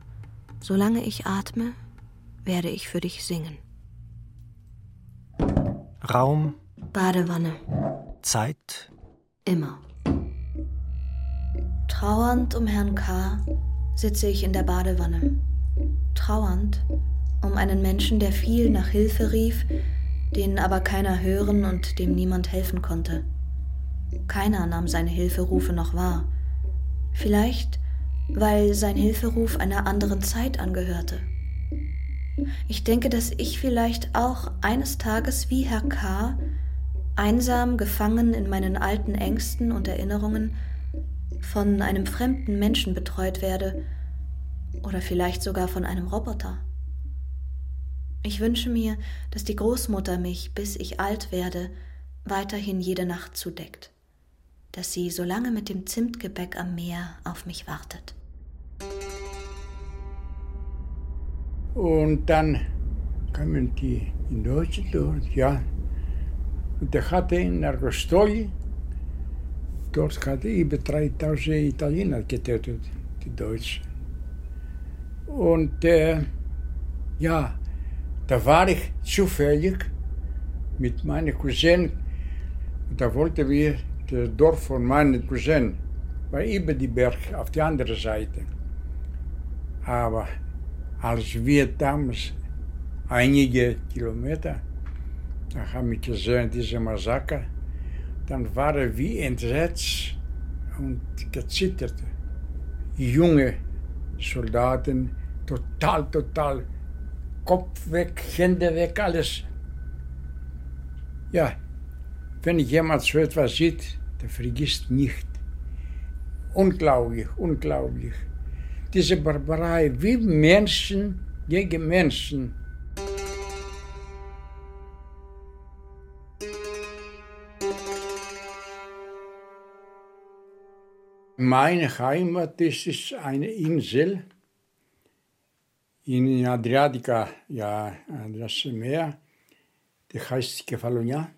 Solange ich atme, werde ich für dich singen. Raum, Badewanne, Zeit, immer. Trauernd um Herrn K. sitze ich in der Badewanne. Trauernd um einen Menschen, der viel nach Hilfe rief, den aber keiner hören und dem niemand helfen konnte. Keiner nahm seine Hilferufe noch wahr. Vielleicht, weil sein Hilferuf einer anderen Zeit angehörte. Ich denke, dass ich vielleicht auch eines Tages wie Herr K., einsam gefangen in meinen alten Ängsten und Erinnerungen, von einem fremden Menschen betreut werde oder vielleicht sogar von einem Roboter. Ich wünsche mir, dass die Großmutter mich, bis ich alt werde, weiterhin jede Nacht zudeckt, dass sie so lange mit dem Zimtgebäck am Meer auf mich wartet. Und dann kamen die in Deutschland ja. Und der hatte in Argostoli, dort hatte über 3000 Italiener getötet, die Deutschen. Und äh, ja, ich zufällig mit meiner Cousin, da wollten wir das Dorf von meinem Cousin, war über die Berg auf die andere Seite. Aber als wir damals einige Kilometer, da haben wir gesehen, diese Massaker, dann waren wir entsetzt und gezittert. Junge Soldaten, total, total Kopf weg, Hände weg, alles. Ja, wenn jemand so etwas sieht, der vergisst nicht. Unglaublich, unglaublich. Diese Barbarei, wie Menschen gegen Menschen. Meine Heimat das ist eine Insel in Adriatica, ja, das Meer, die heißt Kefalonia.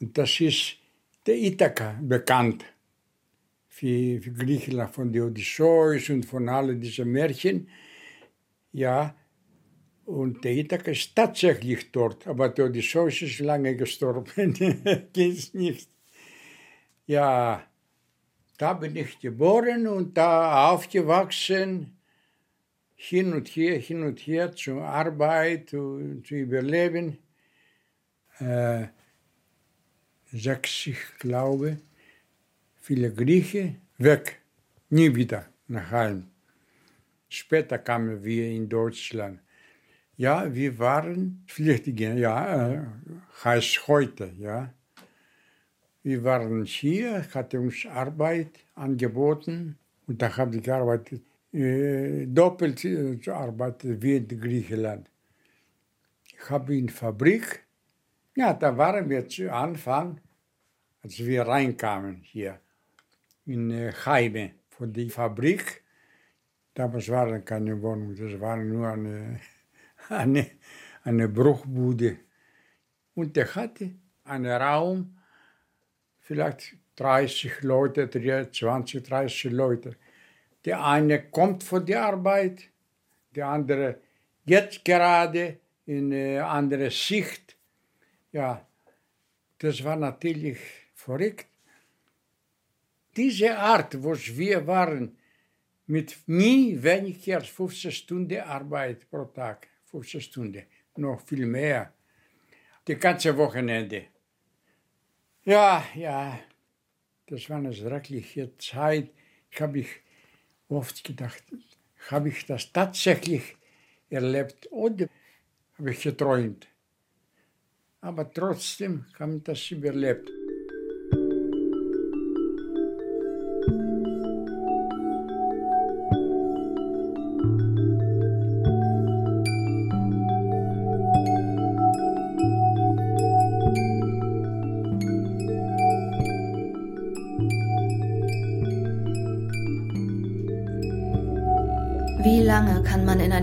Und das ist der Ithaka bekannt für, für Griechenland von der Odysseus und von all diesen Märchen. Ja, und der Ithaka ist tatsächlich dort, aber der Odysseus ist lange gestorben. Geht's nicht. Ja, da bin ich geboren und da aufgewachsen hin und her, hin und her zur Arbeit, zu, zu überleben. Äh, sechs, ich glaube, viele Griechen weg, nie wieder nach Heim. Später kamen wir in Deutschland. Ja, wir waren Flüchtlinge, ja, äh, heißt heute, ja. Wir waren hier, hatte uns Arbeit angeboten und da habe ich gearbeitet doppelt äh, zu arbeiten wie in Griechenland. Ich habe in Fabrik, ja, da waren wir zu Anfang, als wir reinkamen hier in äh, Heime von der Fabrik. Damals waren keine Wohnungen, das war nur eine, eine, eine Bruchbude. Und der hatte einen Raum, vielleicht 30 Leute, 20, 30 Leute. Der eine kommt von der Arbeit, der andere jetzt gerade in eine andere Sicht. Ja, das war natürlich verrückt. Diese Art, wo wir waren, mit nie weniger als 15 Stunden Arbeit pro Tag, 15 Stunden, noch viel mehr, die ganze Wochenende. Ja, ja, das war eine schreckliche Zeit. Ich habe mich oft gedacht, habe ich das tatsächlich erlebt oder habe ich geträumt. Aber trotzdem habe ich das überlebt.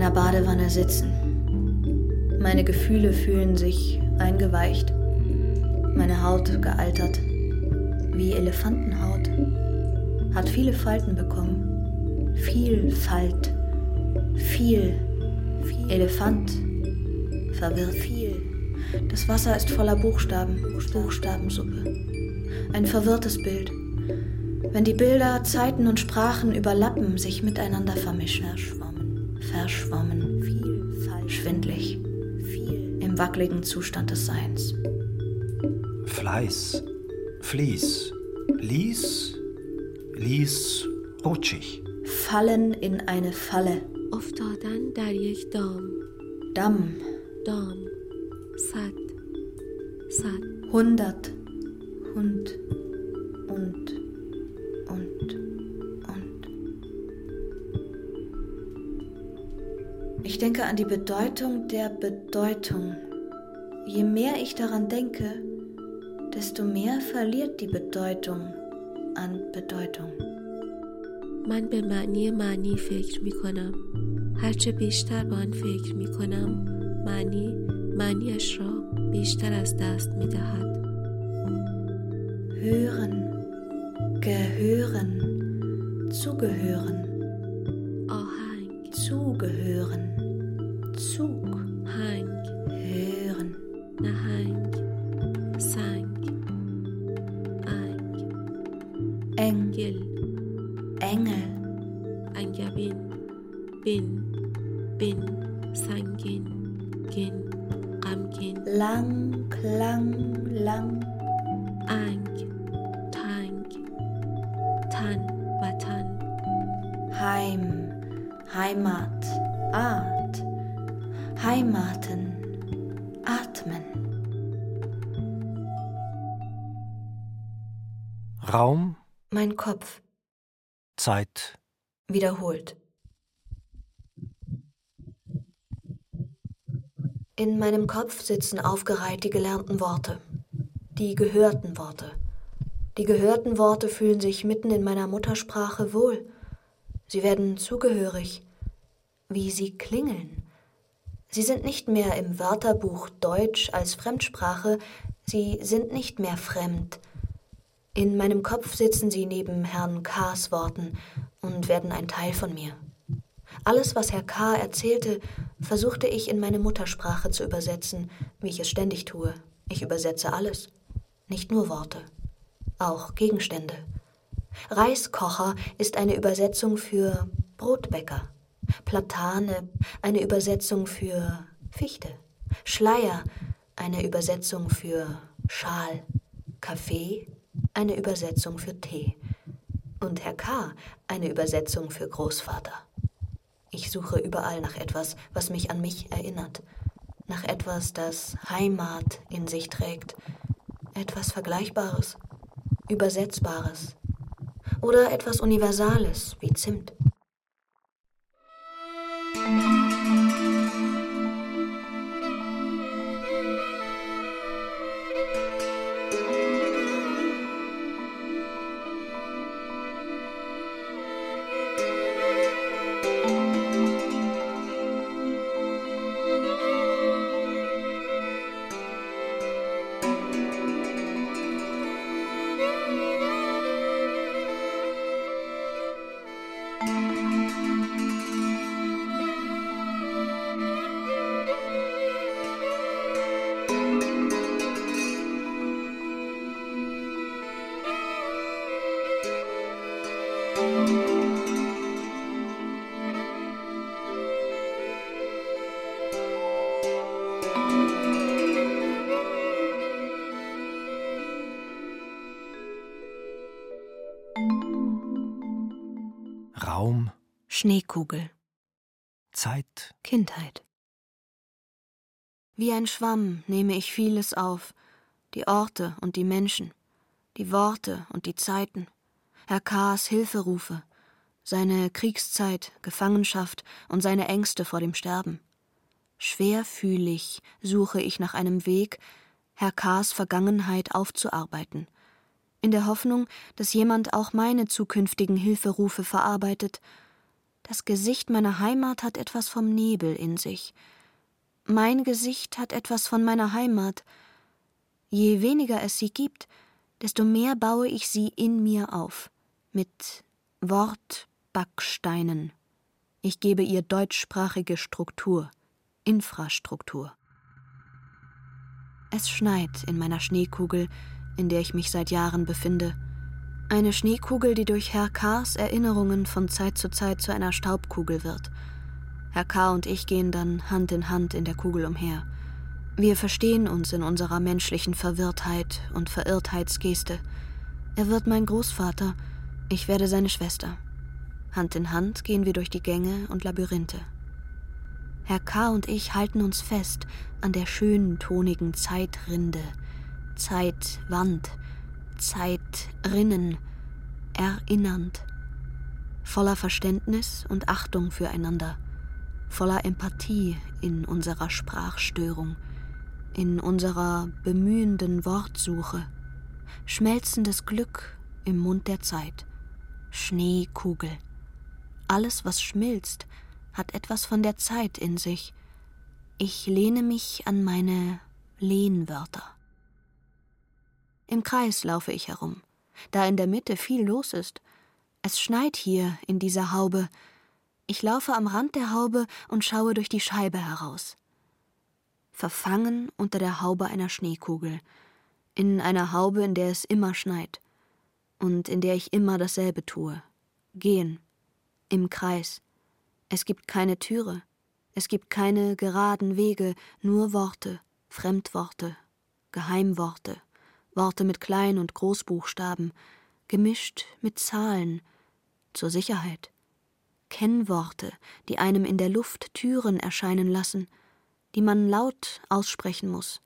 Kann man in einer Badewanne sitzen? Meine Gefühle fühlen sich eingeweicht, meine Haut gealtert, wie Elefantenhaut. hat viele Falten bekommen. Viel Falt. Viel. Elefant. Verwirrt. Viel. Das Wasser ist voller Buchstaben. Buchstabensuppe. Ein verwirrtes Bild. Wenn die Bilder, Zeiten und Sprachen überlappen, sich miteinander vermischen Verschwommen. Verschwommen. Viel. Falsch. Schwindlig. Viel. Im wackeligen Zustand des Seins. Fleiß, Fließ, Lies, Lies, rutschig. Fallen in eine Falle. افتادن در یک دام Damm. دام صد صد Hundert. Hund. Und. Und. Ich denke an die Bedeutung der Bedeutung. Je mehr ich daran denke, desto mehr verliert die Bedeutung an Bedeutung. من به معنی معنی فکر می کنم هرچه بیشتر به آن فکر می کنم معنی معنیش را بیشتر از دست می دهد Hören, gehören, zugehören, آهنگ zugehören, Zug. Hang. Hören. Na hang. Sang. Ang. Engel. Engel. Angabin. Bin. Bin. Sangin. Gin. Ramgin. Lang. Lang. Lang. Ang. Tang. Tan. Watan. Heim. Heimat. Ah. Raum, Mein Kopf Zeit, wiederholt. In meinem Kopf sitzen aufgereiht die gelernten Worte, die gehörten Worte. Die gehörten Worte fühlen sich mitten in meiner Muttersprache wohl. Sie werden zugehörig, wie sie klingeln. Sie sind nicht mehr im Wörterbuch Deutsch als Fremdsprache, sie sind nicht mehr fremd. In meinem Kopf sitzen sie neben Herrn K.s Worten und werden ein Teil von mir. Alles, was Herr K. erzählte, versuchte ich in meine Muttersprache zu übersetzen, wie ich es ständig tue. Ich übersetze alles, nicht nur Worte, auch Gegenstände. Reiskocher ist eine Übersetzung für Brotbäcker. Platane eine Übersetzung für Fichte. Schleier eine Übersetzung für Schal. Kaffee eine Übersetzung für Tee. Und Herr K. eine Übersetzung für Großvater. Ich suche überall nach etwas, was mich an mich erinnert. Nach etwas, das Heimat in sich trägt. Etwas Vergleichbares, Übersetzbares. Oder etwas Universales wie Zimt. Schneekugel. Zeit, Kindheit. Wie ein Schwamm nehme ich vieles auf, die Orte und die Menschen, die Worte und die Zeiten, Herr K.s Hilferufe, seine Kriegszeit, Gefangenschaft und seine Ängste vor dem Sterben. Schwerfühlig suche ich nach einem Weg, Herr K.s Vergangenheit aufzuarbeiten, in der Hoffnung, dass jemand auch meine zukünftigen Hilferufe verarbeitet. Das Gesicht meiner Heimat hat etwas vom Nebel in sich. Mein Gesicht hat etwas von meiner Heimat. Je weniger es sie gibt, desto mehr baue ich sie in mir auf, mit Wortbacksteinen. Ich gebe ihr deutschsprachige Struktur, Infrastruktur. Es schneit in meiner Schneekugel, in der ich mich seit Jahren befinde. Eine Schneekugel, die durch Herr K.'s Erinnerungen von Zeit zu Zeit zu einer Staubkugel wird. Herr K. und ich gehen dann Hand in Hand in der Kugel umher. Wir verstehen uns in unserer menschlichen Verwirrtheit und Verirrtheitsgeste. Er wird mein Großvater, ich werde seine Schwester. Hand in Hand gehen wir durch die Gänge und Labyrinthe. Herr K. und ich halten uns fest an der schönen, tonigen Zeitrinde, Zeitwand, Zeitrinnen, erinnernd, voller Verständnis und Achtung füreinander, voller Empathie in unserer Sprachstörung, in unserer bemühenden Wortsuche, schmelzendes Glück im Mund der Zeit, Schneekugel. Alles, was schmilzt, hat etwas von der Zeit in sich. Ich lehne mich an meine Lehnwörter. Im Kreis laufe ich herum, da in der Mitte viel los ist. Es schneit hier in dieser Haube. Ich laufe am Rand der Haube und schaue durch die Scheibe heraus. Verfangen unter der Haube einer Schneekugel, in einer Haube, in der es immer schneit. Und in der ich immer dasselbe tue. Gehen, im Kreis, es gibt keine Türe, es gibt keine geraden Wege, nur Worte, Fremdworte, Geheimworte, Worte mit Klein- und Großbuchstaben, gemischt mit Zahlen, zur Sicherheit. Kennworte, die einem in der Luft Türen erscheinen lassen, die man laut aussprechen muss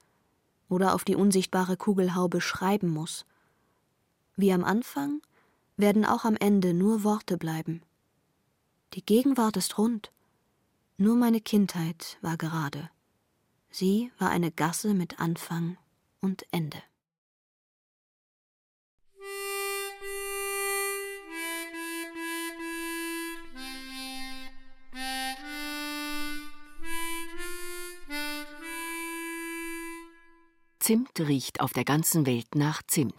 oder auf die unsichtbare Kugelhaube schreiben muss. Wie am Anfang werden auch am Ende nur Worte bleiben. Die Gegenwart ist rund. Nur meine Kindheit war gerade. Sie war eine Gasse mit Anfang und Ende. Zimt riecht auf der ganzen Welt nach Zimt.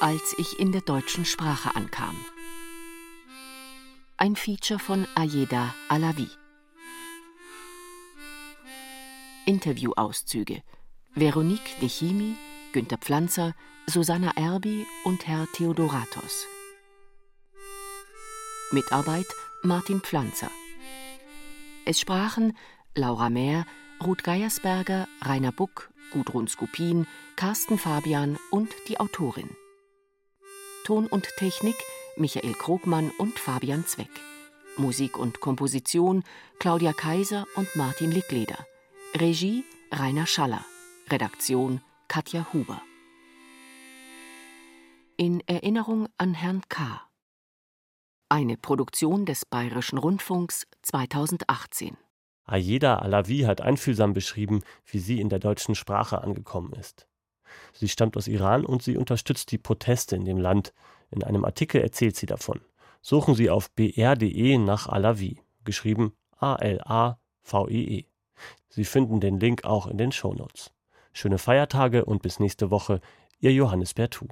Als ich in der deutschen Sprache ankam ein Feature von Ayeda Alavi. Interviewauszüge Veronique Dechimi, Günter Pflanzer, Susanna Erbi und Herr Theodoratos. Mitarbeit Martin Pflanzer. Es sprachen Laura Mehr, Ruth Geiersberger, Rainer Buck, Gudrun Skupin, Carsten Fabian und die Autorin. Ton und Technik Michael Krogmann und Fabian Zweck. Musik und Komposition Claudia Kaiser und Martin Lickleder. Regie Rainer Schaller. Redaktion Katja Huber. In Erinnerung an Herrn K. Eine Produktion des Bayerischen Rundfunks 2018. Ayeda Alavi hat einfühlsam beschrieben, wie sie in der deutschen Sprache angekommen ist. Sie stammt aus Iran und sie unterstützt die Proteste in dem Land, in einem Artikel erzählt sie davon. Suchen Sie auf br.de nach Alavi, geschrieben A-L-A-V-I-E. Sie finden den Link auch in den Shownotes. Schöne Feiertage und bis nächste Woche, Ihr Johannes Bertou.